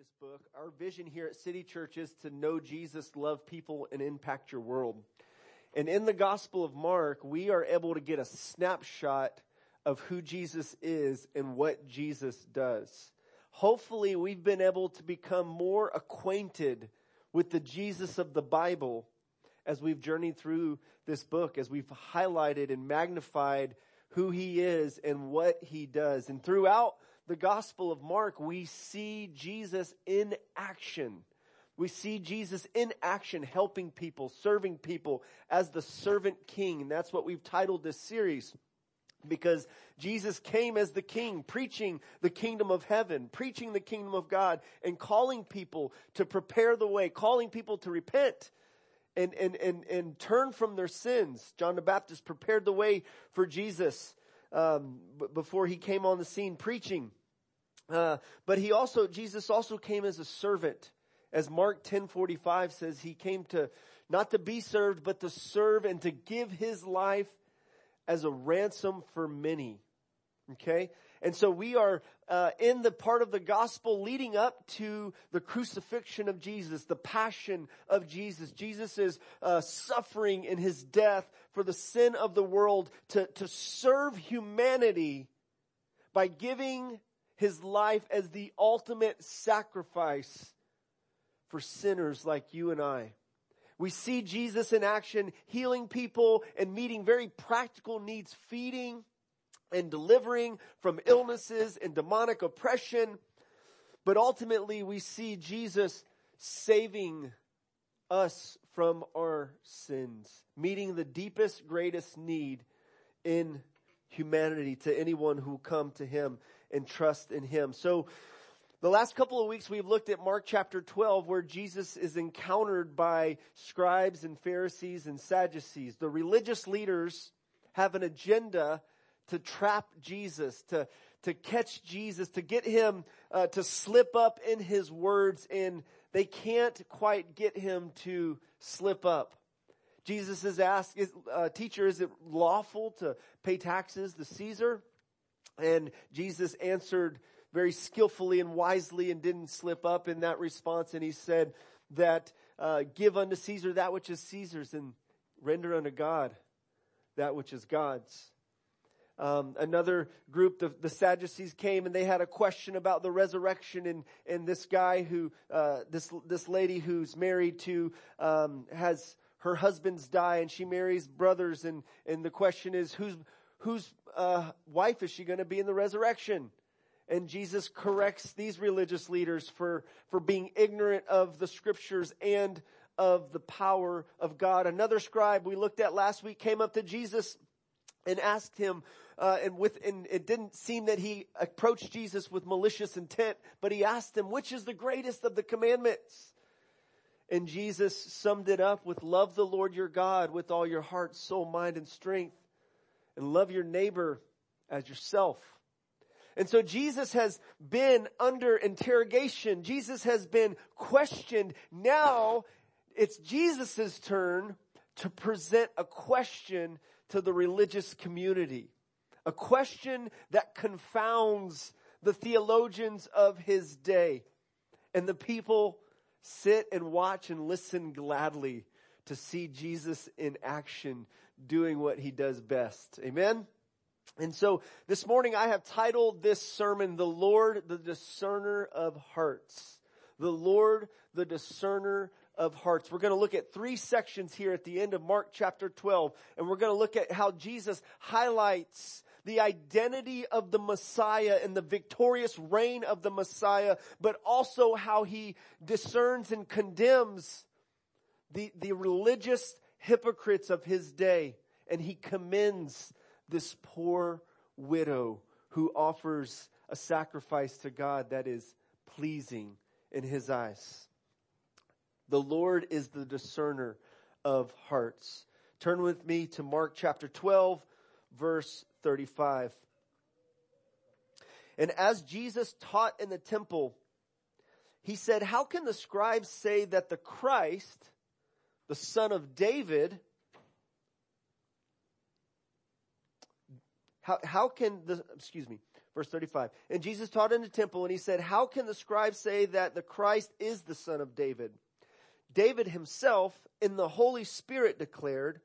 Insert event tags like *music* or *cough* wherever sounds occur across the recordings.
this book. Our vision here at City Church is to know Jesus, love people, and impact your world. And in the Gospel of Mark, we are able to get a snapshot of who Jesus is and what Jesus does. Hopefully we've been able to become more acquainted with the Jesus of the Bible as we've journeyed through this book, as we've highlighted and magnified who he is and what he does. And throughout the Gospel of Mark, we see Jesus in action. We see Jesus in action, helping people, serving people as the servant king. And that's what we've titled this series. Because Jesus came as the king, preaching the kingdom of heaven, preaching the kingdom of God, and calling people to prepare the way, calling people to repent and, and, and, and turn from their sins. John the Baptist prepared the way for Jesus um, before he came on the scene preaching. Uh, but he also, Jesus also came as a servant. As Mark 1045 says, he came to, not to be served, but to serve and to give his life as a ransom for many. Okay? And so we are uh, in the part of the gospel leading up to the crucifixion of Jesus, the passion of Jesus. Jesus is uh, suffering in his death for the sin of the world to, to serve humanity by giving his life as the ultimate sacrifice for sinners like you and I. We see Jesus in action, healing people and meeting very practical needs, feeding and delivering from illnesses and demonic oppression. But ultimately we see Jesus saving us from our sins, meeting the deepest, greatest need in humanity to anyone who come to him and trust in Him. So, the last couple of weeks we've looked at Mark chapter 12 where Jesus is encountered by scribes and Pharisees and Sadducees. The religious leaders have an agenda to trap Jesus, to, to catch Jesus, to get him uh, to slip up in his words and they can't quite get him to slip up. Jesus is asked, uh, teacher, is it lawful to pay taxes to Caesar? And Jesus answered very skillfully and wisely and didn't slip up in that response. And he said that, uh, give unto Caesar that which is Caesar's and render unto God that which is God's. Um, another group, the, the, Sadducees came and they had a question about the resurrection and, and this guy who, uh, this, this lady who's married to, um, has her husband's die and she marries brothers and, and the question is who's, whose uh, wife is she going to be in the resurrection? And Jesus corrects these religious leaders for, for being ignorant of the scriptures and of the power of God. Another scribe we looked at last week came up to Jesus and asked him, uh, and with, and it didn't seem that he approached Jesus with malicious intent, but he asked him, which is the greatest of the commandments? And Jesus summed it up with love the Lord your God with all your heart, soul, mind, and strength and love your neighbor as yourself. And so Jesus has been under interrogation. Jesus has been questioned. Now it's Jesus' turn to present a question to the religious community. A question that confounds the theologians of his day. And the people sit and watch and listen gladly to see Jesus in action doing what he does best. Amen? And so this morning I have titled this sermon, The Lord, the Discerner of Hearts. The Lord, the Discerner of Hearts. We're going to look at three sections here at the end of Mark chapter 12, and we're going to look at how Jesus highlights the identity of the Messiah and the victorious reign of the Messiah, but also how he discerns and condemns the, the religious hypocrites of his day and he commends this poor widow who offers a sacrifice to God that is pleasing in his eyes. The Lord is the discerner of hearts. Turn with me to Mark chapter 12 verse 35. And as Jesus taught in the temple, he said, how can the scribes say that the Christ the son of David, how, how can the, excuse me, Verse 35. And Jesus taught in the temple and he said, how can the scribes say that the Christ is the son of David? David himself in the Holy Spirit declared,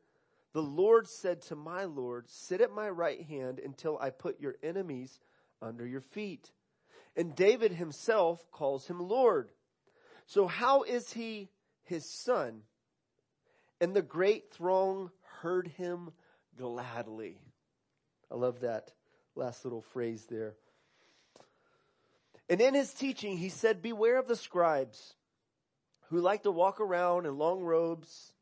the Lord said to my Lord, sit at my right hand until I put your enemies under your feet. And David himself calls him Lord. So how is he his son? And the great throng heard him gladly. I love that last little phrase there. And in his teaching, he said, beware of the scribes who like to walk around in long robes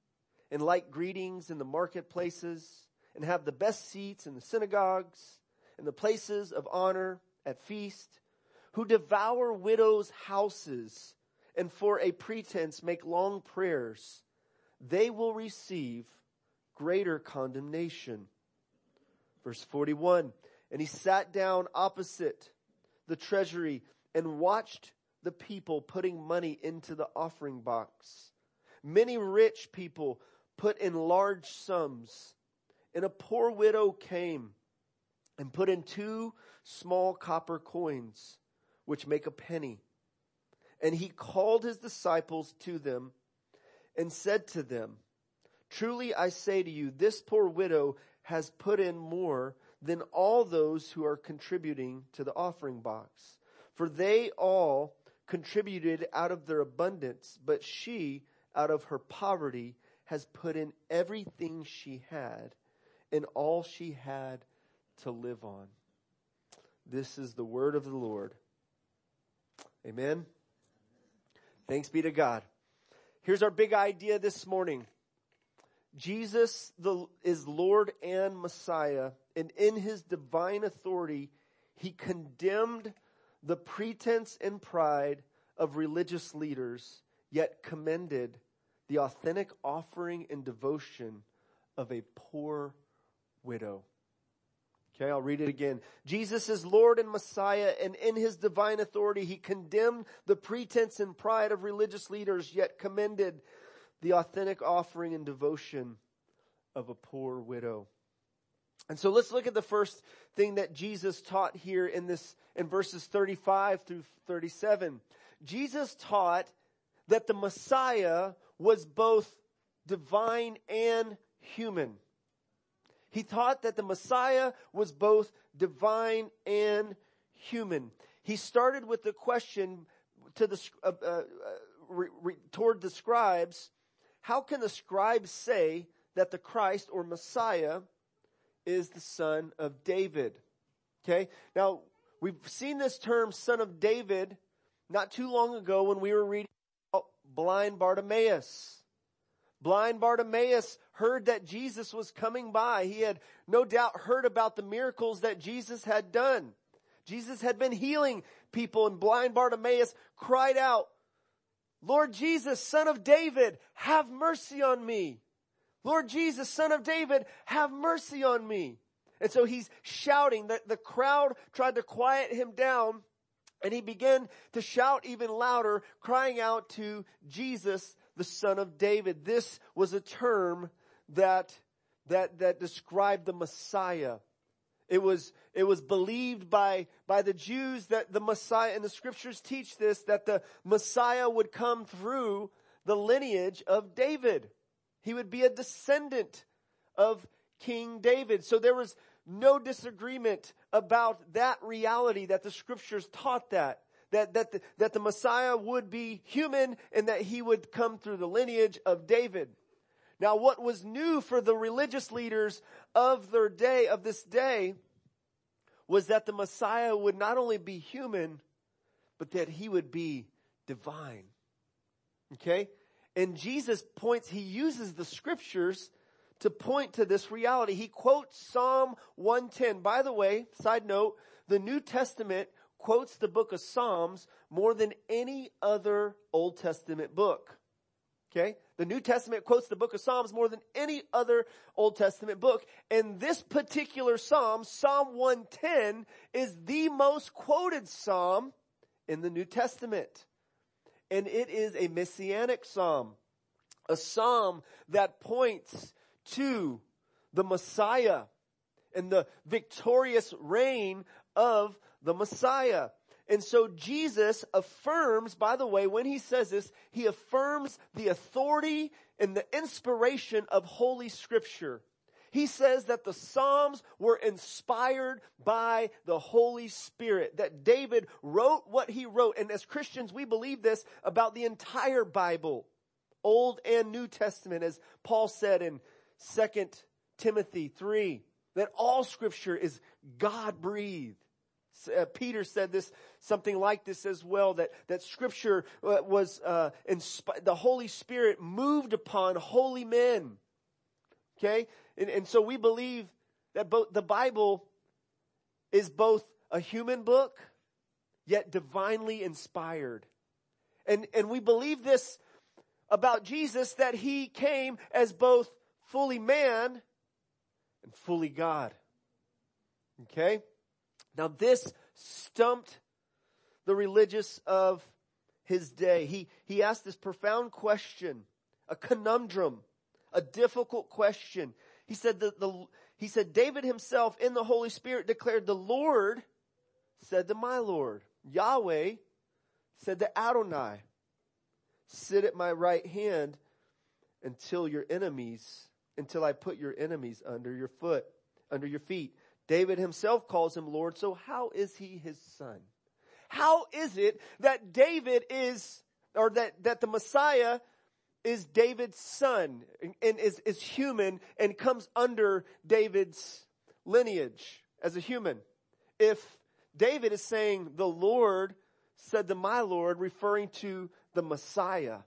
and like greetings in the marketplaces and have the best seats in the synagogues and the places of honor at feast, who devour widows' houses and for a pretense make long prayers, they will receive greater condemnation. Verse 41, and he sat down opposite the treasury and watched the people putting money into the offering box. Many rich people put in large sums. And a poor widow came and put in two small copper coins, which make a penny. And he called his disciples to them and said to them, Truly I say to you, this poor widow has put in more than all those who are contributing to the offering box. For they all contributed out of their abundance, but she, out of her poverty, has put in everything she had and all she had to live on. This is the word of the Lord. Amen. Thanks be to God. Here's our big idea this morning. Jesus the, is Lord and Messiah, and in his divine authority, he condemned the pretense and pride of religious leaders, yet commended the authentic offering and devotion of a poor widow. Okay, I'll read it again. Jesus is Lord and Messiah, and in his divine authority, he condemned the pretense and pride of religious leaders, yet commended the authentic offering and devotion of a poor widow. And so let's look at the first thing that Jesus taught here in this, in verses 35 through 37. Jesus taught that the Messiah was both divine and human. He taught that the Messiah was both divine and human. He started with the question to the, uh, uh, re, re, toward the scribes, how can the scribes say that the Christ or Messiah is the son of David? Okay. Now, we've seen this term son of David not too long ago when we were reading about blind Bartimaeus. Blind Bartimaeus heard that Jesus was coming by. He had no doubt heard about the miracles that Jesus had done. Jesus had been healing people and blind Bartimaeus cried out, Lord Jesus, son of David, have mercy on me. Lord Jesus, son of David, have mercy on me. And so he's shouting that the crowd tried to quiet him down and he began to shout even louder, crying out to Jesus, the son of David. This was a term that, that, that described the Messiah. It was, it was believed by, by the Jews that the Messiah, and the scriptures teach this, that the Messiah would come through the lineage of David. He would be a descendant of King David. So there was no disagreement about that reality that the scriptures taught that. That, that, the, that the Messiah would be human and that he would come through the lineage of David. Now what was new for the religious leaders of their day, of this day, was that the Messiah would not only be human, but that he would be divine. Okay? And Jesus points, he uses the scriptures to point to this reality. He quotes Psalm 110. By the way, side note, the New Testament quotes the book of Psalms more than any other Old Testament book. Okay? The New Testament quotes the book of Psalms more than any other Old Testament book. And this particular Psalm, Psalm 110, is the most quoted Psalm in the New Testament and it is a messianic psalm, a psalm that points to the Messiah and the victorious reign of the Messiah. And so Jesus affirms, by the way, when he says this, he affirms the authority and the inspiration of Holy Scripture. He says that the Psalms were inspired by the Holy Spirit, that David wrote what he wrote. And as Christians, we believe this about the entire Bible, Old and New Testament, as Paul said in 2 Timothy 3, that all scripture is God breathed. Uh, Peter said this, something like this as well, that, that scripture uh, was, uh, insp- the Holy Spirit moved upon holy men. Okay? And, and so we believe that both the Bible is both a human book, yet divinely inspired. And, and we believe this about Jesus that he came as both fully man and fully God. Okay? Now this stumped the religious of his day. He, he asked this profound question, a conundrum, a difficult question. He said that the, he said David himself in the Holy Spirit declared the Lord said to my Lord, Yahweh said to Adonai, sit at my right hand until your enemies, until I put your enemies under your foot, under your feet. David himself calls him Lord, so how is he his son? How is it that David is, or that, that the Messiah is David's son and, and is, is human and comes under David's lineage as a human. If David is saying the Lord said to my Lord, referring to the Messiah.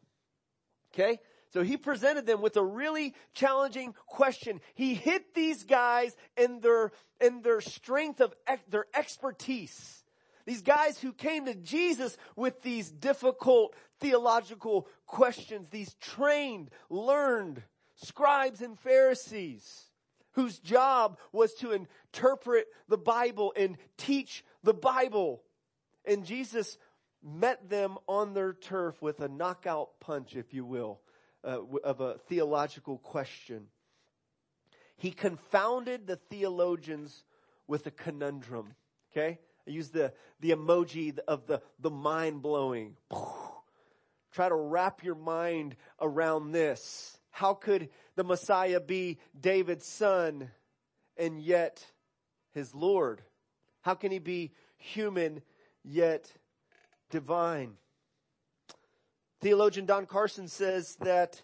Okay? So he presented them with a really challenging question. He hit these guys in their, in their strength of their expertise. These guys who came to Jesus with these difficult theological questions, these trained, learned scribes and Pharisees whose job was to interpret the Bible and teach the Bible. And Jesus met them on their turf with a knockout punch, if you will, uh, of a theological question. He confounded the theologians with a conundrum. Okay? I use the, the emoji of the, the mind blowing. *sighs* Try to wrap your mind around this. How could the Messiah be David's son and yet his Lord? How can he be human yet divine? Theologian Don Carson says that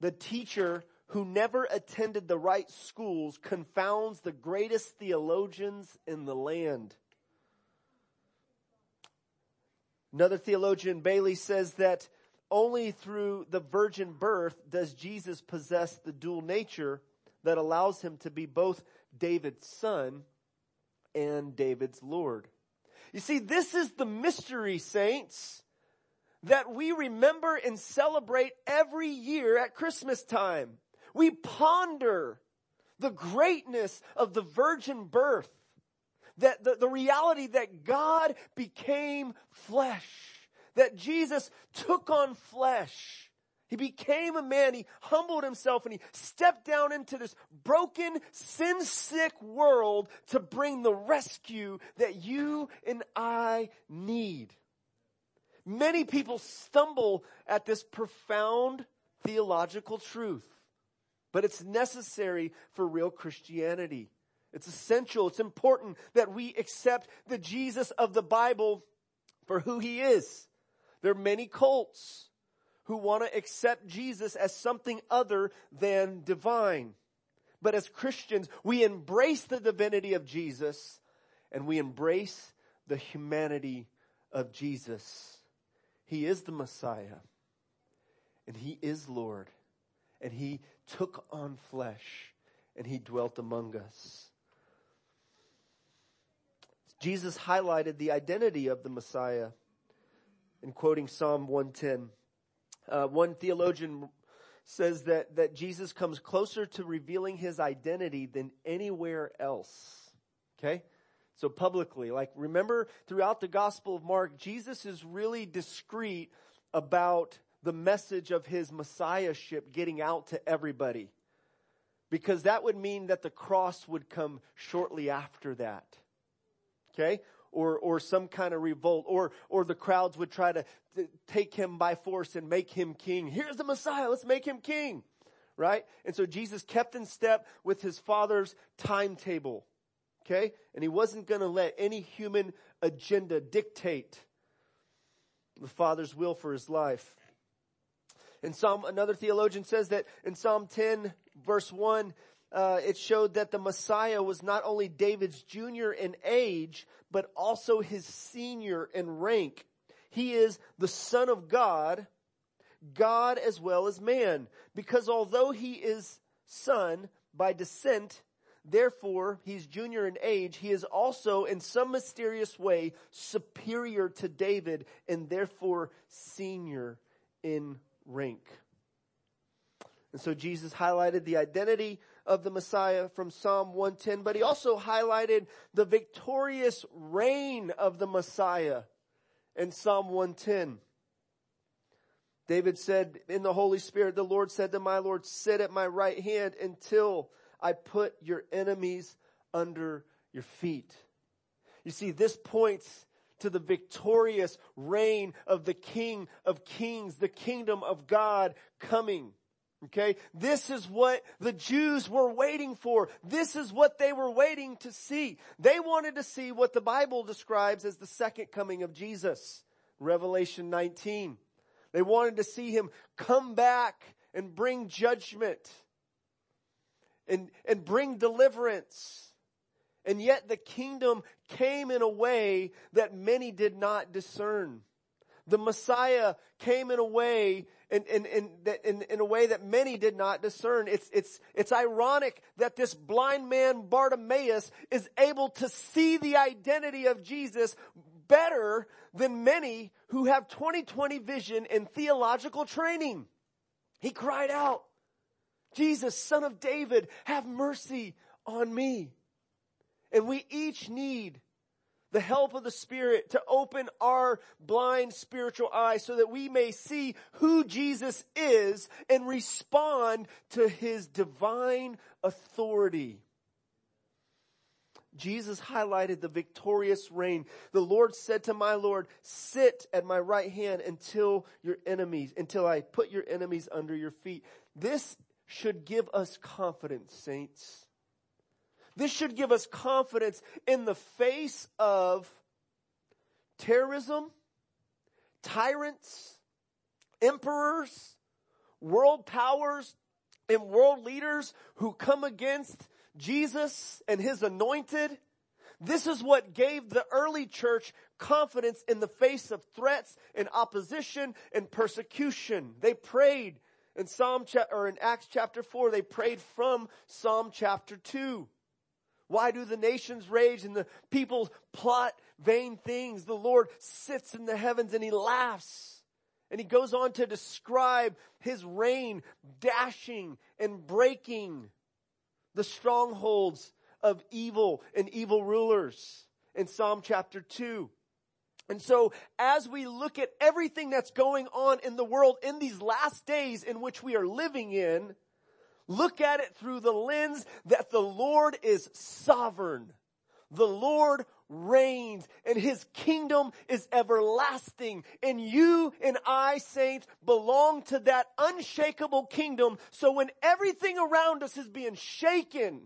the teacher who never attended the right schools confounds the greatest theologians in the land. Another theologian, Bailey, says that only through the virgin birth does Jesus possess the dual nature that allows him to be both David's son and David's Lord. You see, this is the mystery, saints, that we remember and celebrate every year at Christmas time. We ponder the greatness of the virgin birth that the, the reality that God became flesh, that Jesus took on flesh. He became a man. He humbled himself and he stepped down into this broken, sin sick world to bring the rescue that you and I need. Many people stumble at this profound theological truth, but it's necessary for real Christianity. It's essential. It's important that we accept the Jesus of the Bible for who he is. There are many cults who want to accept Jesus as something other than divine. But as Christians, we embrace the divinity of Jesus and we embrace the humanity of Jesus. He is the Messiah and he is Lord and he took on flesh and he dwelt among us. Jesus highlighted the identity of the Messiah in quoting Psalm 110. Uh, one theologian says that, that Jesus comes closer to revealing his identity than anywhere else. Okay? So publicly, like remember throughout the Gospel of Mark, Jesus is really discreet about the message of his messiahship getting out to everybody. Because that would mean that the cross would come shortly after that. Okay? or, or some kind of revolt, or, or the crowds would try to take him by force and make him king. Here's the Messiah, let's make him king. Right? And so Jesus kept in step with his father's timetable. Okay? And he wasn't gonna let any human agenda dictate the father's will for his life. In Psalm, another theologian says that in Psalm 10 verse 1, uh, it showed that the Messiah was not only David's junior in age, but also his senior in rank. He is the son of God, God as well as man. Because although he is son by descent, therefore he's junior in age, he is also in some mysterious way superior to David and therefore senior in rank. And so Jesus highlighted the identity of the Messiah from Psalm 110, but he also highlighted the victorious reign of the Messiah in Psalm 110. David said in the Holy Spirit, the Lord said to my Lord, sit at my right hand until I put your enemies under your feet. You see, this points to the victorious reign of the King of Kings, the kingdom of God coming. Okay? This is what the Jews were waiting for. This is what they were waiting to see. They wanted to see what the Bible describes as the second coming of Jesus. Revelation 19. They wanted to see him come back and bring judgment and, and bring deliverance. And yet the kingdom came in a way that many did not discern. The Messiah came in a way in, in, in, in, in a way that many did not discern. It's, it's, it's ironic that this blind man Bartimaeus is able to see the identity of Jesus better than many who have 2020 vision and theological training. He cried out, Jesus, son of David, have mercy on me. And we each need the help of the Spirit to open our blind spiritual eyes so that we may see who Jesus is and respond to His divine authority. Jesus highlighted the victorious reign. The Lord said to my Lord, sit at my right hand until your enemies, until I put your enemies under your feet. This should give us confidence, saints. This should give us confidence in the face of terrorism, tyrants, emperors, world powers, and world leaders who come against Jesus and his anointed. This is what gave the early church confidence in the face of threats and opposition and persecution. They prayed in Psalm cha- or in Acts chapter 4, they prayed from Psalm chapter 2. Why do the nations rage and the people plot vain things? The Lord sits in the heavens and he laughs. And he goes on to describe his reign dashing and breaking the strongholds of evil and evil rulers in Psalm chapter 2. And so as we look at everything that's going on in the world in these last days in which we are living in, look at it through the lens that the Lord is sovereign. The Lord reigns and his kingdom is everlasting. And you and I, saints, belong to that unshakable kingdom. So when everything around us is being shaken,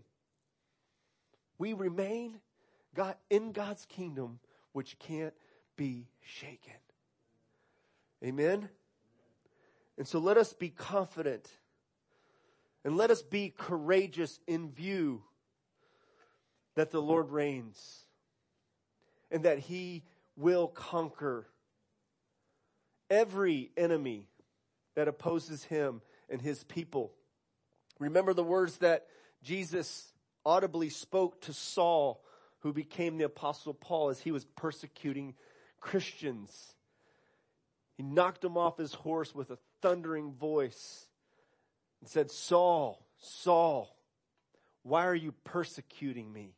we remain God in God's kingdom, which can't be shaken. Amen. And so let us be confident and let us be courageous in view that the Lord reigns and that he will conquer every enemy that opposes him and his people. Remember the words that Jesus audibly spoke to Saul, who became the apostle Paul as he was persecuting Christians. He knocked him off his horse with a thundering voice and said, Saul, Saul, why are you persecuting me?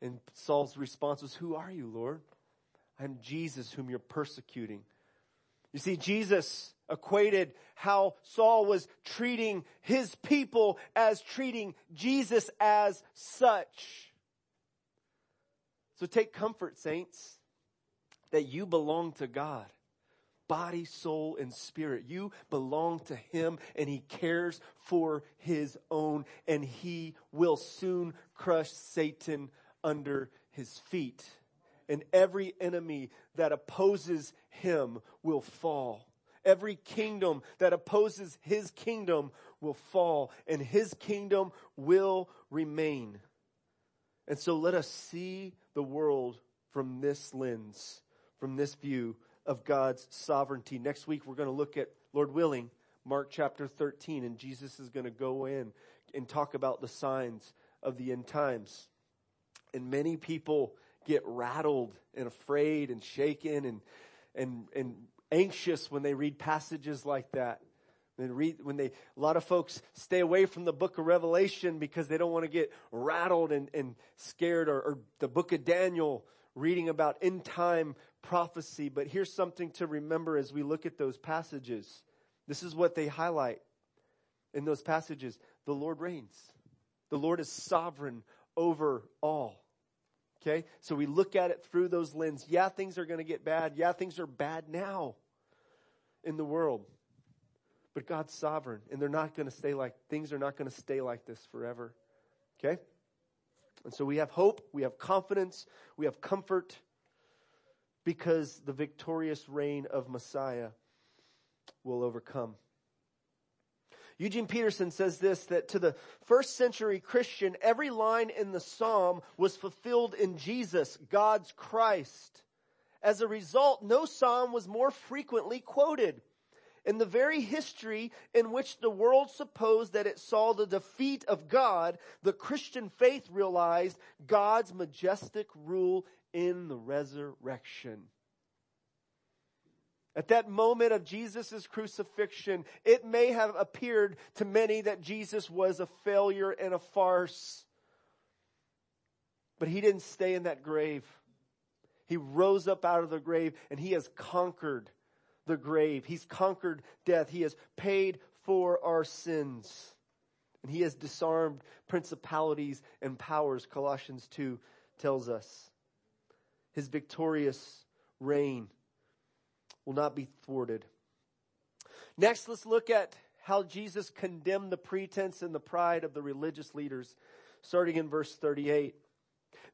And Saul's response was, Who are you, Lord? I'm Jesus whom you're persecuting. You see, Jesus equated how Saul was treating his people as treating Jesus as such. So take comfort, saints, that you belong to God. Body, soul, and spirit. You belong to Him and He cares for His own and He will soon crush Satan under His feet. And every enemy that opposes Him will fall. Every kingdom that opposes His kingdom will fall and His kingdom will remain. And so let us see the world from this lens, from this view of God's sovereignty. Next week we're going to look at, Lord willing, Mark chapter 13, and Jesus is going to go in and talk about the signs of the end times. And many people get rattled and afraid and shaken and, and, and anxious when they read passages like that. And read, when they, a lot of folks stay away from the book of Revelation because they don't want to get rattled and, and scared or, or the book of Daniel reading about end time prophecy. But here's something to remember as we look at those passages. This is what they highlight in those passages. The Lord reigns. The Lord is sovereign over all. Okay? So we look at it through those lens. Yeah, things are going to get bad. Yeah, things are bad now in the world. But God's sovereign and they're not going to stay like, things are not going to stay like this forever. Okay? And so we have hope, we have confidence, we have comfort because the victorious reign of Messiah will overcome. Eugene Peterson says this, that to the first century Christian, every line in the Psalm was fulfilled in Jesus, God's Christ. As a result, no Psalm was more frequently quoted. In the very history in which the world supposed that it saw the defeat of God, the Christian faith realized God's majestic rule in the resurrection. At that moment of Jesus' crucifixion, it may have appeared to many that Jesus was a failure and a farce. But he didn't stay in that grave. He rose up out of the grave and he has conquered the grave. He's conquered death. He has paid for our sins. And he has disarmed principalities and powers, Colossians 2 tells us. His victorious reign will not be thwarted. Next, let's look at how Jesus condemned the pretense and the pride of the religious leaders, starting in verse 38.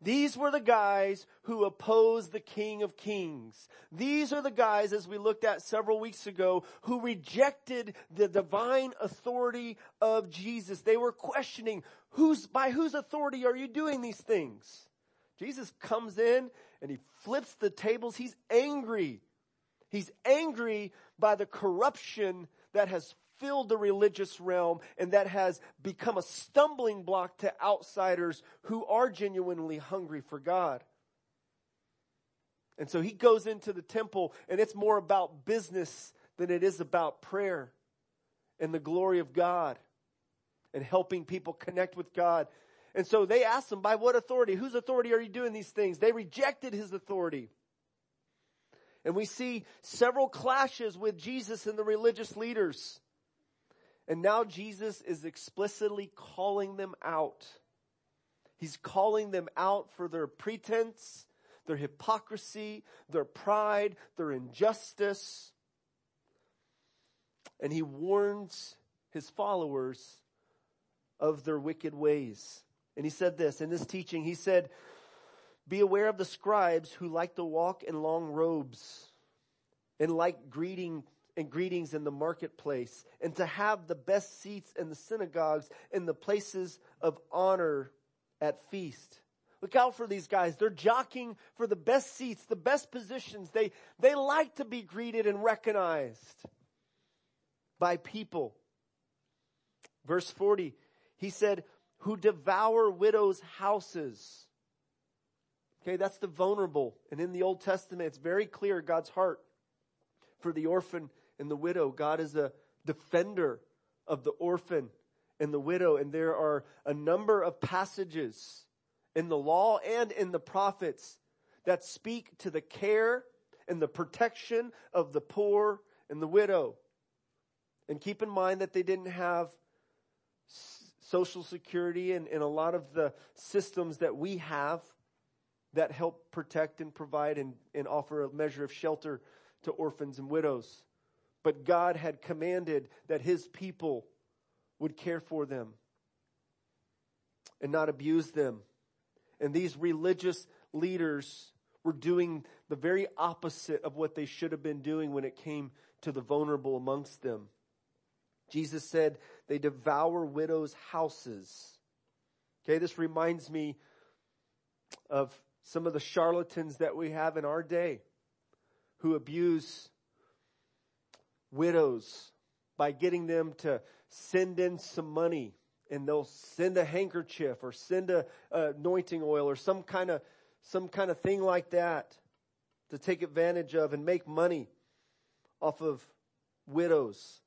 These were the guys who opposed the King of Kings. These are the guys, as we looked at several weeks ago, who rejected the divine authority of Jesus. They were questioning, who's, by whose authority are you doing these things? Jesus comes in and he flips the tables. He's angry. He's angry by the corruption that has filled the religious realm and that has become a stumbling block to outsiders who are genuinely hungry for God. And so he goes into the temple and it's more about business than it is about prayer and the glory of God and helping people connect with God. And so they asked him, by what authority? Whose authority are you doing these things? They rejected his authority. And we see several clashes with Jesus and the religious leaders. And now Jesus is explicitly calling them out. He's calling them out for their pretense, their hypocrisy, their pride, their injustice. And he warns his followers of their wicked ways. And he said this in this teaching, he said, be aware of the scribes who like to walk in long robes and like greeting and greetings in the marketplace and to have the best seats in the synagogues and the places of honor at feast. Look out for these guys. They're jockeying for the best seats, the best positions. They, they like to be greeted and recognized by people. Verse 40, he said, who devour widows' houses Okay, that's the vulnerable. And in the Old Testament, it's very clear God's heart for the orphan and the widow. God is a defender of the orphan and the widow. And there are a number of passages in the law and in the prophets that speak to the care and the protection of the poor and the widow. And keep in mind that they didn't have social security and, and a lot of the systems that we have that help protect and provide and, and offer a measure of shelter to orphans and widows. But God had commanded that his people would care for them and not abuse them. And these religious leaders were doing the very opposite of what they should have been doing when it came to the vulnerable amongst them. Jesus said they devour widows' houses. Okay, this reminds me of some of the charlatans that we have in our day who abuse widows by getting them to send in some money and they'll send a handkerchief or send a, anointing oil or some kind of some kind of thing like that to take advantage of and make money off of widows.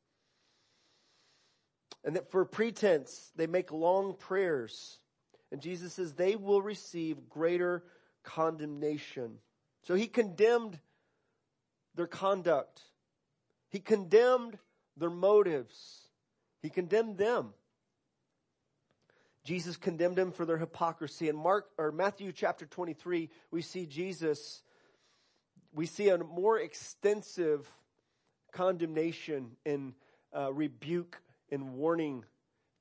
And that for pretense, they make long prayers. And Jesus says they will receive greater condemnation. So he condemned their conduct. He condemned their motives. He condemned them. Jesus condemned them for their hypocrisy. In Mark or Matthew chapter 23, we see Jesus, we see a more extensive condemnation and uh, rebuke and warning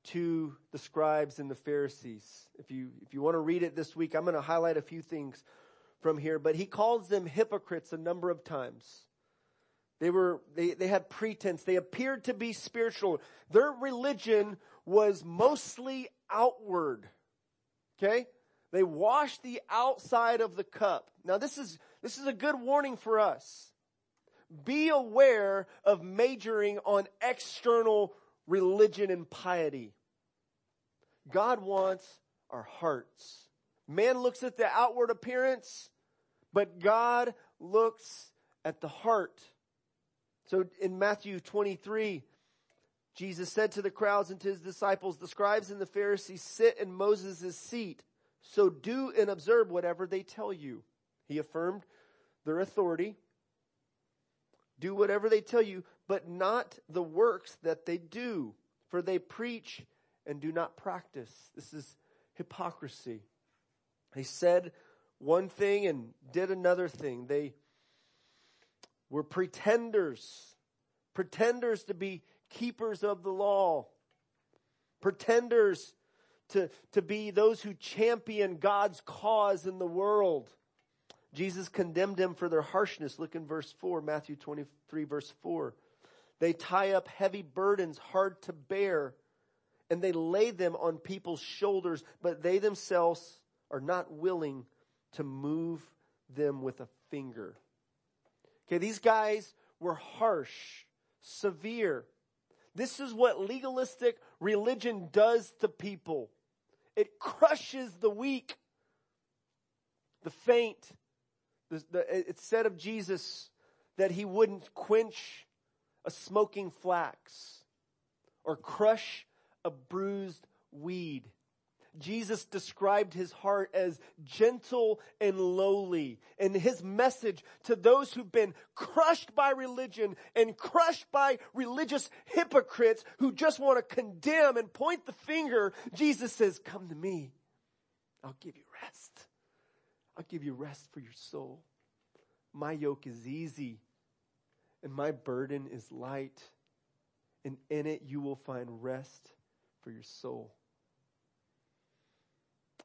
to the scribes and the Pharisees. If you, if you want to read it this week, I'm going to highlight a few things from here, but he calls them hypocrites a number of times. They were, they, they had pretense. They appeared to be spiritual. Their religion was mostly outward. Okay? They washed the outside of the cup. Now this is, this is a good warning for us. Be aware of majoring on external religion and piety. God wants our hearts. Man looks at the outward appearance, but God looks at the heart. So in Matthew 23, Jesus said to the crowds and to his disciples, the scribes and the Pharisees sit in Moses' seat. So do and observe whatever they tell you. He affirmed their authority. Do whatever they tell you, but not the works that they do, for they preach and do not practice. This is hypocrisy. They said one thing and did another thing. They were pretenders, pretenders to be keepers of the law, pretenders to, to be those who champion God's cause in the world. Jesus condemned them for their harshness. Look in verse 4, Matthew 23 verse 4. They tie up heavy burdens hard to bear and they lay them on people's shoulders, but they themselves are not willing to move them with a finger. Okay, these guys were harsh, severe. This is what legalistic religion does to people. It crushes the weak, the faint. The, the, it said of Jesus that he wouldn't quench a smoking flax or crush a bruised weed. Jesus described his heart as gentle and lowly. And his message to those who've been crushed by religion and crushed by religious hypocrites who just want to condemn and point the finger, Jesus says, come to me. I'll give you rest. I'll give you rest for your soul. My yoke is easy and my burden is light. And in it you will find rest for your soul.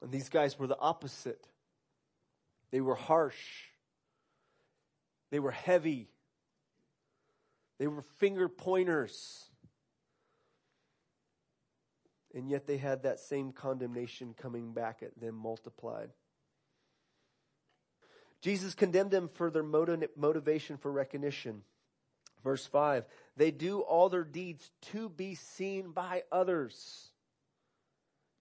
And these guys were the opposite. They were harsh. They were heavy. They were finger pointers. And yet they had that same condemnation coming back at them multiplied. Jesus condemned them for their motivation for recognition. Verse 5 They do all their deeds to be seen by others.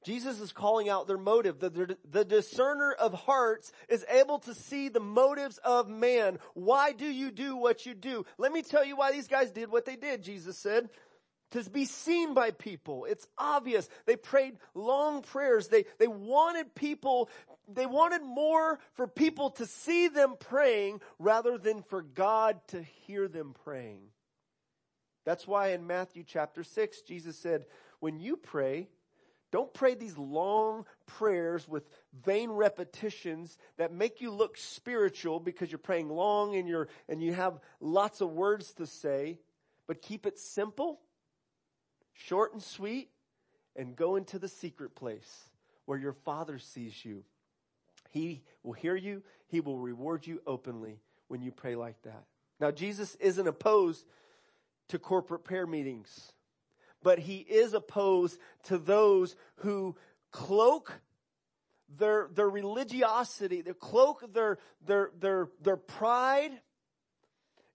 Jesus is calling out their motive. The, the, discerner of hearts is able to see the motives of man. Why do you do what you do? Let me tell you why these guys did what they did, Jesus said. To be seen by people. It's obvious. They prayed long prayers. They, they wanted people, they wanted more for people to see them praying rather than for God to hear them praying. That's why in Matthew chapter 6, Jesus said, when you pray, Don't pray these long prayers with vain repetitions that make you look spiritual because you're praying long and you're, and you have lots of words to say, but keep it simple, short and sweet, and go into the secret place where your father sees you. He will hear you. He will reward you openly when you pray like that. Now, Jesus isn't opposed to corporate prayer meetings but he is opposed to those who cloak their, their religiosity, they cloak their, their, their, their pride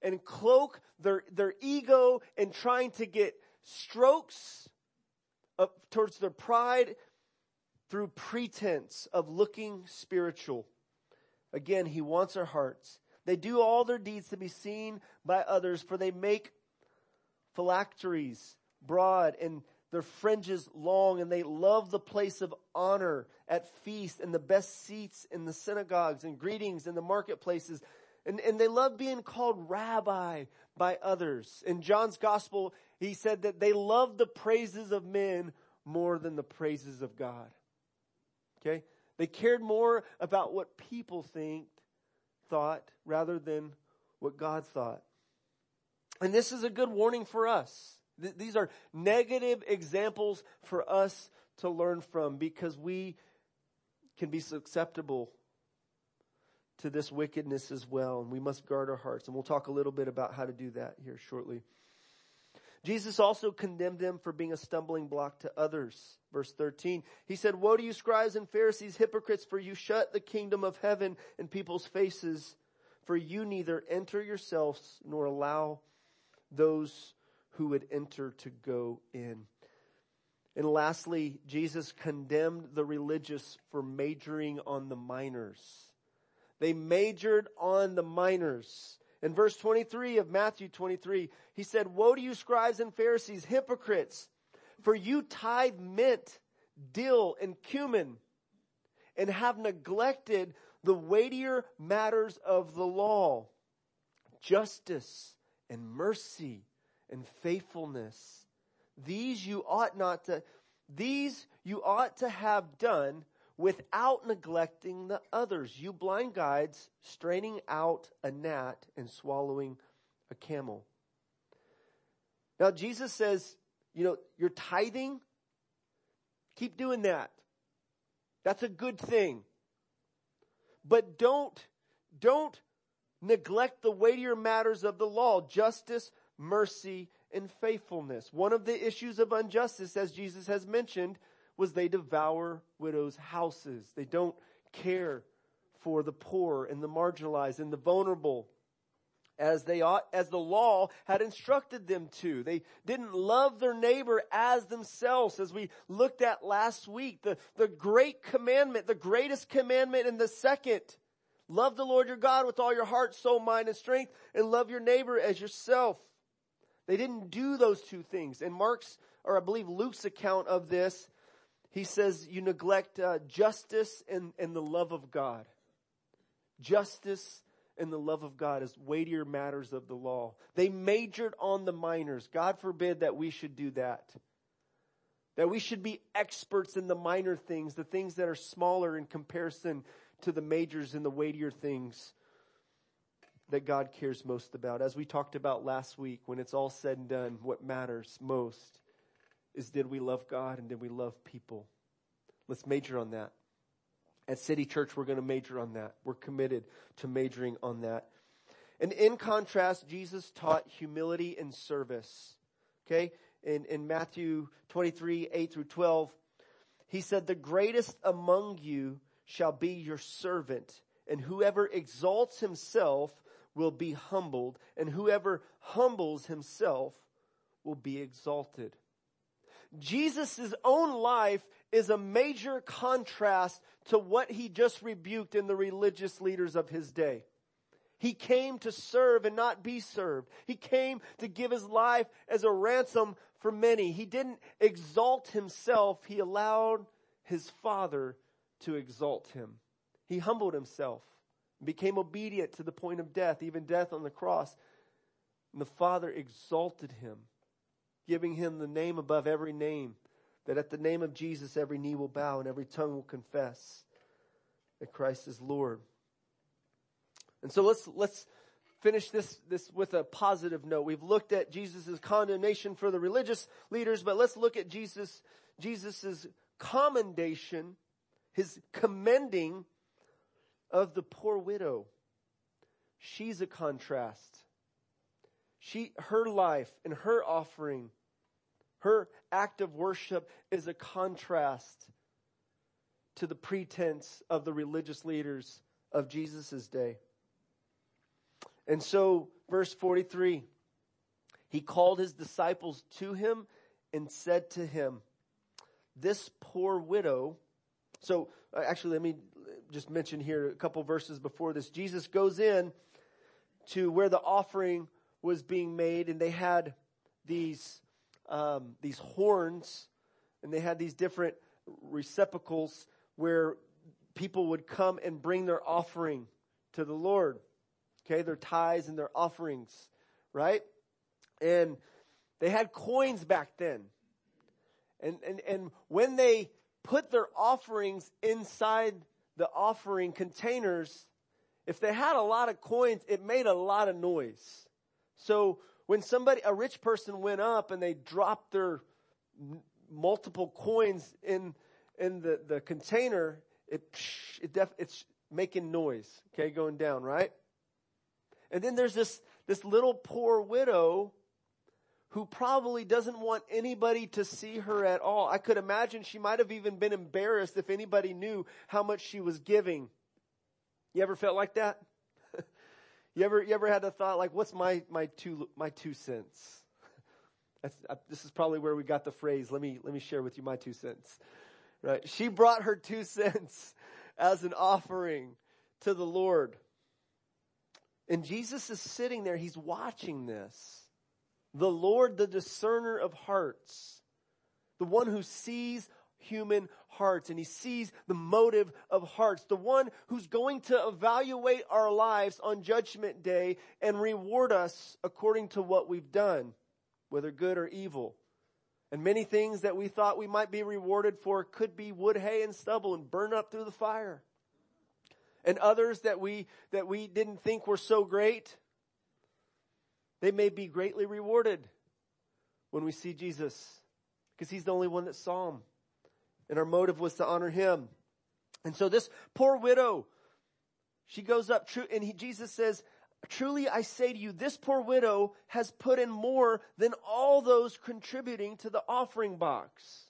and cloak their, their ego in trying to get strokes up towards their pride through pretense of looking spiritual. Again, he wants our hearts. They do all their deeds to be seen by others, for they make phylacteries broad and their fringes long and they love the place of honor at feast and the best seats in the synagogues and greetings in the marketplaces. And, and they love being called rabbi by others. In John's gospel, he said that they love the praises of men more than the praises of God. Okay? They cared more about what people think, thought, rather than what God thought. And this is a good warning for us. Th- these are negative examples for us to learn from because we can be susceptible to this wickedness as well. And we must guard our hearts. And we'll talk a little bit about how to do that here shortly. Jesus also condemned them for being a stumbling block to others. Verse 13, he said, Woe to you scribes and Pharisees, hypocrites, for you shut the kingdom of heaven in people's faces, for you neither enter yourselves nor allow those who would enter to go in. And lastly, Jesus condemned the religious for majoring on the minors. They majored on the minors. In verse 23 of Matthew 23, he said, Woe to you scribes and Pharisees, hypocrites, for you tithe mint, dill, and cumin, and have neglected the weightier matters of the law, justice and mercy and faithfulness. These you ought not to, these you ought to have done without neglecting the others. You blind guides straining out a gnat and swallowing a camel. Now Jesus says, you know, you're tithing. Keep doing that. That's a good thing. But don't, don't neglect the weightier matters of the law, justice, mercy, and faithfulness. One of the issues of injustice, as Jesus has mentioned, was they devour widows' houses. They don't care for the poor and the marginalized and the vulnerable as they ought, as the law had instructed them to. They didn't love their neighbor as themselves, as we looked at last week. The, the great commandment, the greatest commandment and the second. Love the Lord your God with all your heart, soul, mind, and strength, and love your neighbor as yourself. They didn't do those two things. And Mark's, or I believe Luke's account of this, he says you neglect uh, justice and, and the love of God. Justice and the love of God as weightier matters of the law. They majored on the minors. God forbid that we should do that. That we should be experts in the minor things, the things that are smaller in comparison to the majors and the weightier things that God cares most about. As we talked about last week, when it's all said and done, what matters most is did we love God and did we love people? Let's major on that. At City Church, we're going to major on that. We're committed to majoring on that. And in contrast, Jesus taught humility and service. Okay? In, in Matthew 23, 8 through 12, he said, the greatest among you shall be your servant, and whoever exalts himself will be humbled, and whoever humbles himself will be exalted. Jesus' own life is a major contrast to what he just rebuked in the religious leaders of his day. He came to serve and not be served. He came to give his life as a ransom for many. He didn't exalt himself. He allowed his father to exalt him. He humbled himself became obedient to the point of death, even death on the cross. And the Father exalted him, giving him the name above every name, that at the name of Jesus every knee will bow and every tongue will confess that Christ is Lord. And so let's, let's finish this, this with a positive note. We've looked at Jesus' condemnation for the religious leaders, but let's look at Jesus, Jesus' commendation, his commending of the poor widow. She's a contrast. She, her life and her offering, her act of worship is a contrast to the pretense of the religious leaders of Jesus' day. And so, verse 43, he called his disciples to him and said to him, this poor widow, so uh, actually let me just mention here a couple verses before this. Jesus goes in to where the offering was being made and they had these, um, these horns and they had these different receptacles where people would come and bring their offering to the Lord. Okay, their tithes and their offerings, right? And they had coins back then. And, and, and when they put their offerings inside the offering containers, if they had a lot of coins, it made a lot of noise. So when somebody, a rich person went up and they dropped their multiple coins in, in the, the container, it, it def, it's making noise, okay, going down, right? And then there's this, this little poor widow who probably doesn't want anybody to see her at all. I could imagine she might have even been embarrassed if anybody knew how much she was giving. You ever felt like that? *laughs* you ever, you ever had a thought like, what's my, my two, my two cents? *laughs* Uh, this is probably where we got the phrase, let me, let me share with you my two cents. Right? She brought her two *laughs* cents as an offering to the Lord. And Jesus is sitting there, he's watching this. The Lord, the discerner of hearts, the one who sees human hearts and he sees the motive of hearts, the one who's going to evaluate our lives on judgment day and reward us according to what we've done, whether good or evil. And many things that we thought we might be rewarded for could be wood, hay, and stubble and burn up through the fire. And others that we, that we didn't think were so great they may be greatly rewarded when we see Jesus because he's the only one that saw him. And our motive was to honor him. And so this poor widow, she goes up true, and he, Jesus says, truly I say to you, this poor widow has put in more than all those contributing to the offering box.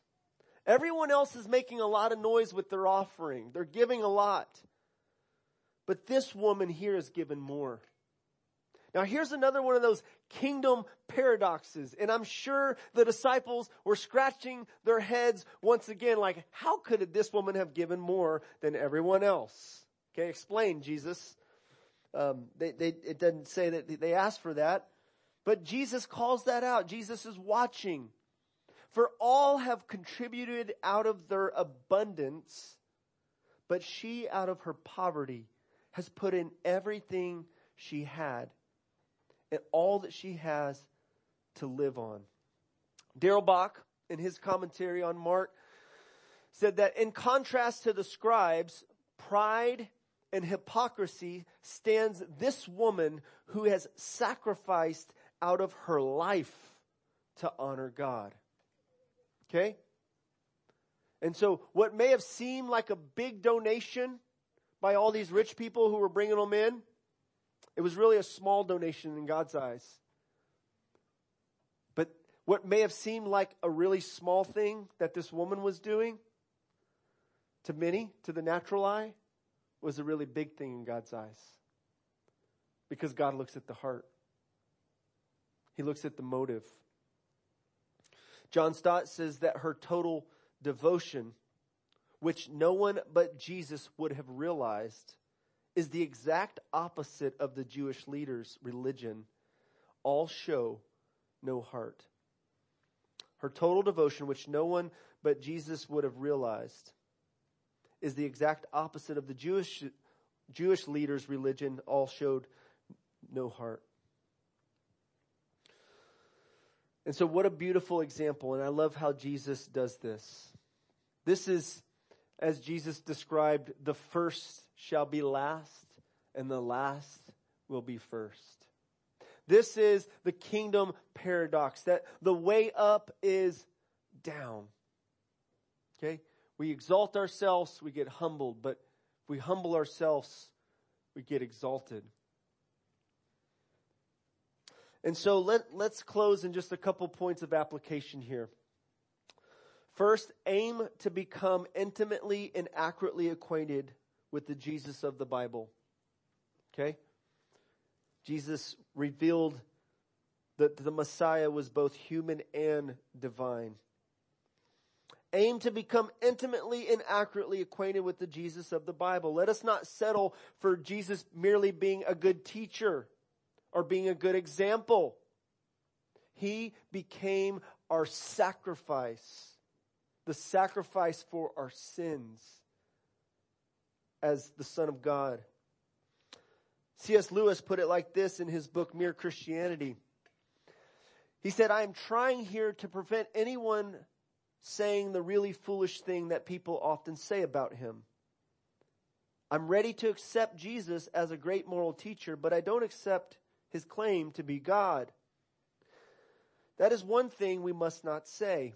Everyone else is making a lot of noise with their offering. They're giving a lot. But this woman here has given more. Now here's another one of those kingdom paradoxes. And I'm sure the disciples were scratching their heads once again, like, how could this woman have given more than everyone else? Okay, explain, Jesus. Um, they, they, it doesn't say that they asked for that, but Jesus calls that out. Jesus is watching. For all have contributed out of their abundance, but she out of her poverty has put in everything she had and all that she has to live on. Darrell Bock, in his commentary on Mark, said that in contrast to the scribes, pride and hypocrisy stands this woman who has sacrificed out of her life to honor God. Okay? And so what may have seemed like a big donation by all these rich people who were bringing them in, it was really a small donation in God's eyes. But what may have seemed like a really small thing that this woman was doing, to many, to the natural eye, was a really big thing in God's eyes. Because God looks at the heart. He looks at the motive. John Stott says that her total devotion, which no one but Jesus would have realized, is the exact opposite of the Jewish leaders' religion. All show no heart. Her total devotion, which no one but Jesus would have realized, is the exact opposite of the Jewish, Jewish leaders' religion. All showed no heart. And so what a beautiful example. And I love how Jesus does this. This is, as Jesus described, the first shall be last and the last will be first. This is the kingdom paradox that the way up is down. Okay? We exalt ourselves, we get humbled, but if we humble ourselves, we get exalted. And so let, let's close in just a couple points of application here. First, aim to become intimately and accurately acquainted with the Jesus of the Bible. Okay? Jesus revealed that the Messiah was both human and divine. Aim to become intimately and accurately acquainted with the Jesus of the Bible. Let us not settle for Jesus merely being a good teacher or being a good example. He became our sacrifice, the sacrifice for our sins as the Son of God. C.S. Lewis put it like this in his book, Mere Christianity. He said, I am trying here to prevent anyone saying the really foolish thing that people often say about him. I'm ready to accept Jesus as a great moral teacher, but I don't accept his claim to be God. That is one thing we must not say.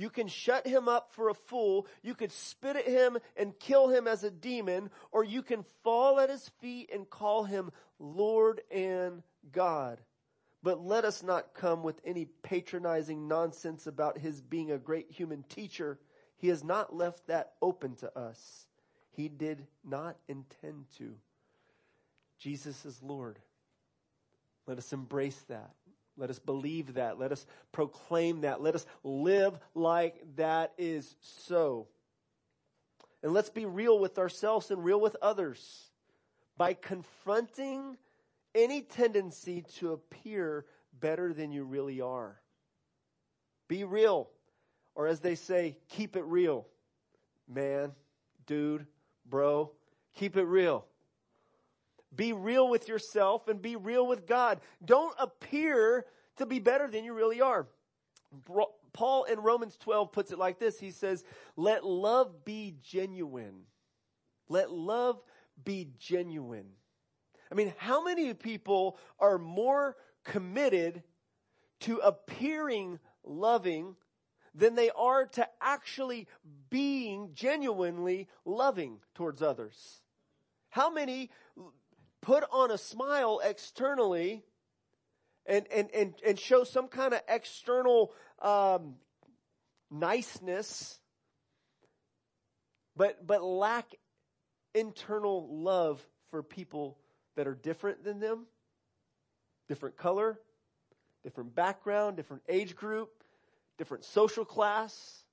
You can shut him up for a fool. You could spit at him and kill him as a demon, or you can fall at his feet and call him Lord and God. But let us not come with any patronizing nonsense about his being a great human teacher. He has not left that open to us. He did not intend to. Jesus is Lord. Let us embrace that. Let us believe that. Let us proclaim that. Let us live like that is so. And let's be real with ourselves and real with others by confronting any tendency to appear better than you really are. Be real. Or as they say, keep it real. Man, dude, bro, keep it real. Be real with yourself and be real with God. Don't appear to be better than you really are. Paul in Romans 12 puts it like this. He says, let love be genuine. Let love be genuine. I mean, how many people are more committed to appearing loving than they are to actually being genuinely loving towards others? How many put on a smile externally and, and, and, and show some kind of external um, niceness, but, but lack internal love for people that are different than them, different color, different background, different age group, different social class.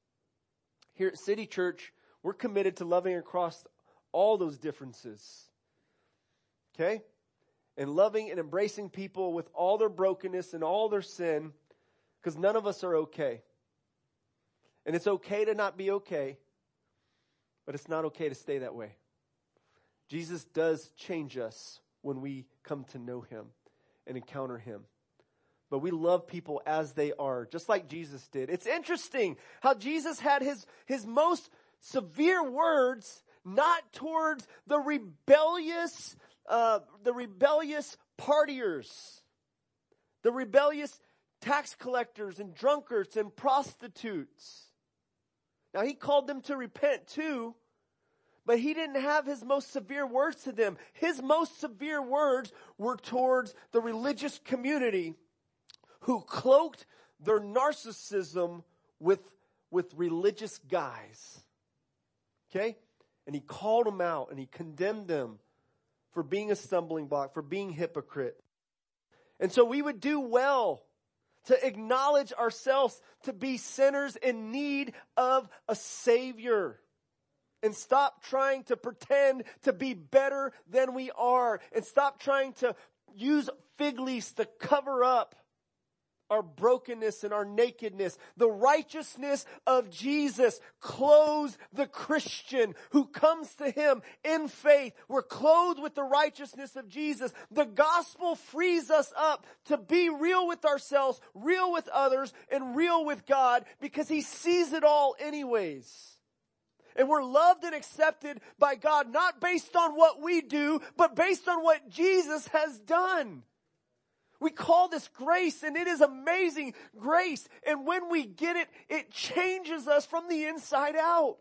Here at City Church, we're committed to loving across all those differences. Okay? And loving and embracing people with all their brokenness and all their sin, because none of us are okay. And it's okay to not be okay, but it's not okay to stay that way. Jesus does change us when we come to know him and encounter him. But we love people as they are, just like Jesus did. It's interesting how Jesus had his, his most severe words not towards the rebellious, uh, the rebellious partiers, the rebellious tax collectors and drunkards and prostitutes. Now he called them to repent too, but he didn't have his most severe words to them. His most severe words were towards the religious community who cloaked their narcissism with, with religious guise. Okay? And he called them out and he condemned them for being a stumbling block, for being hypocrite. And so we would do well to acknowledge ourselves to be sinners in need of a savior. And stop trying to pretend to be better than we are. And stop trying to use fig leaves to cover up our brokenness and our nakedness. The righteousness of Jesus clothes the Christian who comes to Him in faith. We're clothed with the righteousness of Jesus. The gospel frees us up to be real with ourselves, real with others, and real with God because He sees it all anyways. And we're loved and accepted by God, not based on what we do, but based on what Jesus has done. We call this grace and it is amazing grace. And when we get it, it changes us from the inside out.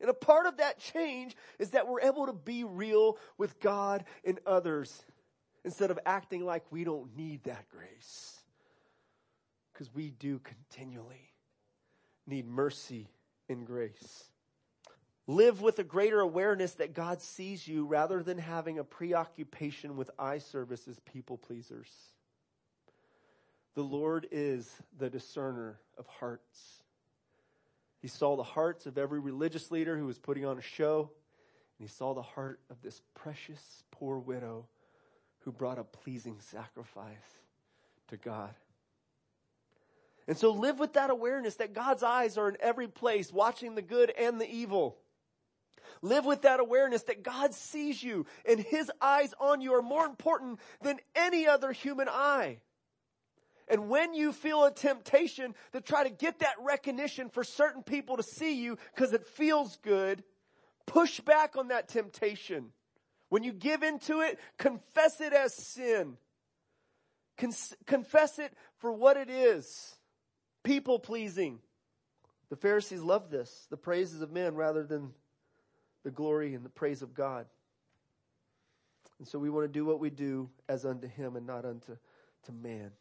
And a part of that change is that we're able to be real with God and others instead of acting like we don't need that grace. Because we do continually need mercy and grace. Live with a greater awareness that God sees you rather than having a preoccupation with eye service as people pleasers. The Lord is the discerner of hearts. He saw the hearts of every religious leader who was putting on a show, and he saw the heart of this precious poor widow who brought a pleasing sacrifice to God. And so live with that awareness that God's eyes are in every place, watching the good and the evil. Live with that awareness that God sees you and His eyes on you are more important than any other human eye. And when you feel a temptation to try to get that recognition for certain people to see you because it feels good, push back on that temptation. When you give into it, confess it as sin. Con- confess it for what it is. People pleasing. The Pharisees loved this, the praises of men rather than the glory and the praise of God. And so we want to do what we do as unto him and not unto to man.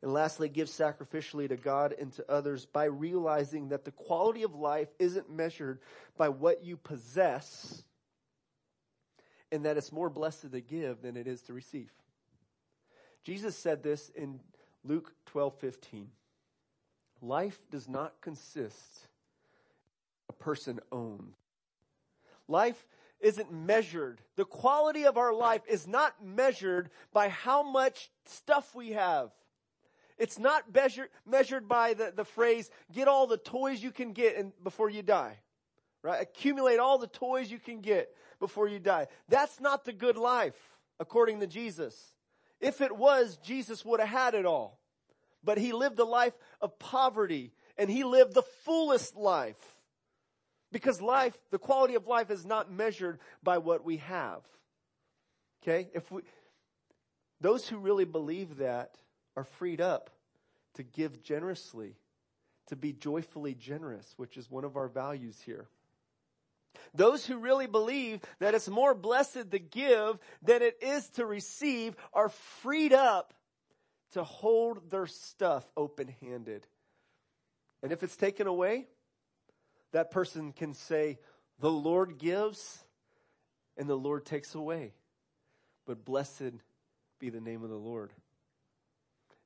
And lastly, give sacrificially to God and to others by realizing that the quality of life isn't measured by what you possess and that it's more blessed to give than it is to receive. Jesus said this in Luke 12, 15. Life does not consist person owns. Life isn't measured. The quality of our life is not measured by how much stuff we have. It's not measured, measured by the, the phrase, get all the toys you can get in, before you die. Right? Accumulate all the toys you can get before you die. That's not the good life, according to Jesus. If it was, Jesus would have had it all. But he lived a life of poverty and he lived the fullest life. Because life, the quality of life is not measured by what we have. Okay? If we, those who really believe that are freed up to give generously, to be joyfully generous, which is one of our values here. Those who really believe that it's more blessed to give than it is to receive are freed up to hold their stuff open handed. And if it's taken away, that person can say, the Lord gives and the Lord takes away. But blessed be the name of the Lord.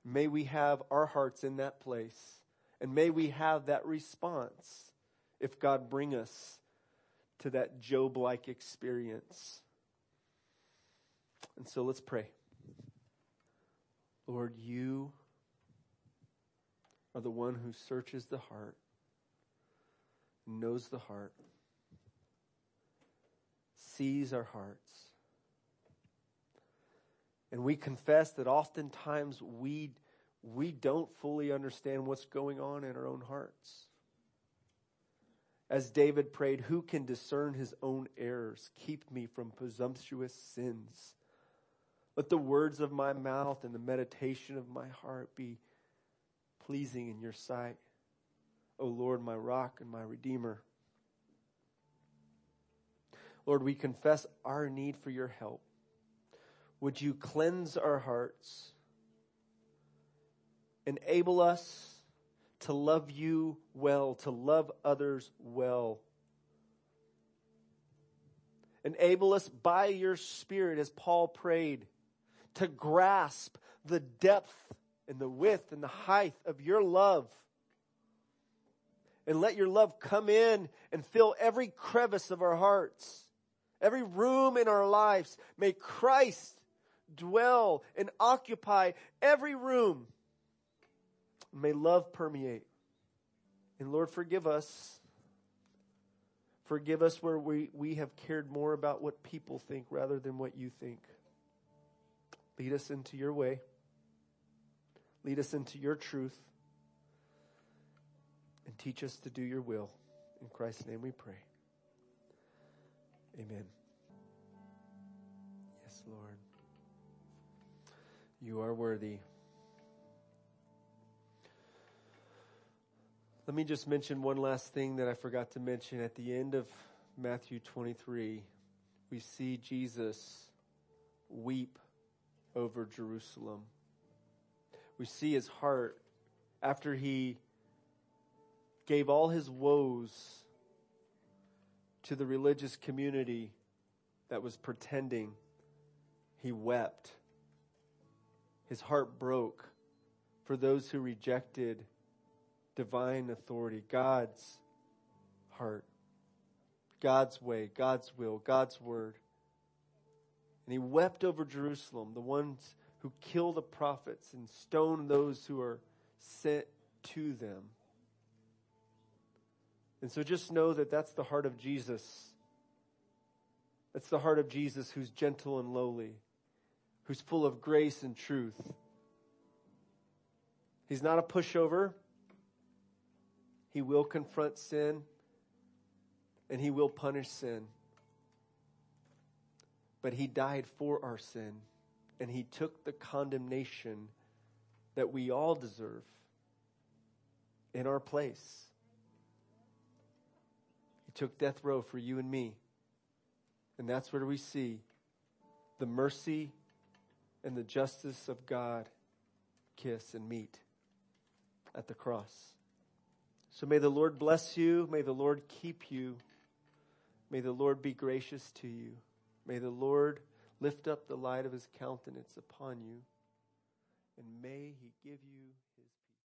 May we have our hearts in that place and may we have that response if God bring us to that Job-like experience. And so let's pray. Lord, you are the one who searches the heart knows the heart, sees our hearts. And we confess that oftentimes we, we don't fully understand what's going on in our own hearts. As David prayed, who can discern his own errors? Keep me from presumptuous sins. Let the words of my mouth and the meditation of my heart be pleasing in your sight. O Lord, my rock and my redeemer. Lord, we confess our need for your help. Would you cleanse our hearts? Enable us to love you well, to love others well. Enable us by your Spirit, as Paul prayed, to grasp the depth and the width and the height of your love. And let your love come in and fill every crevice of our hearts, every room in our lives. May Christ dwell and occupy every room. May love permeate. And Lord, forgive us. Forgive us where we, we have cared more about what people think rather than what you think. Lead us into your way. Lead us into your truth. And teach us to do your will. In Christ's name we pray. Amen. Yes, Lord. You are worthy. Let me just mention one last thing that I forgot to mention. At the end of Matthew 23, we see Jesus weep over Jerusalem. We see his heart after he gave all his woes to the religious community that was pretending. He wept. His heart broke for those who rejected divine authority, God's heart, God's way, God's will, God's word. And he wept over Jerusalem, the ones who kill the prophets and stone those who are sent to them. And so just know that that's the heart of Jesus. That's the heart of Jesus who's gentle and lowly, who's full of grace and truth. He's not a pushover. He will confront sin and he will punish sin. But he died for our sin and he took the condemnation that we all deserve in our place. Took death row for you and me. And that's where we see the mercy and the justice of God kiss and meet at the cross. So may the Lord bless you. May the Lord keep you. May the Lord be gracious to you. May the Lord lift up the light of his countenance upon you. And may he give you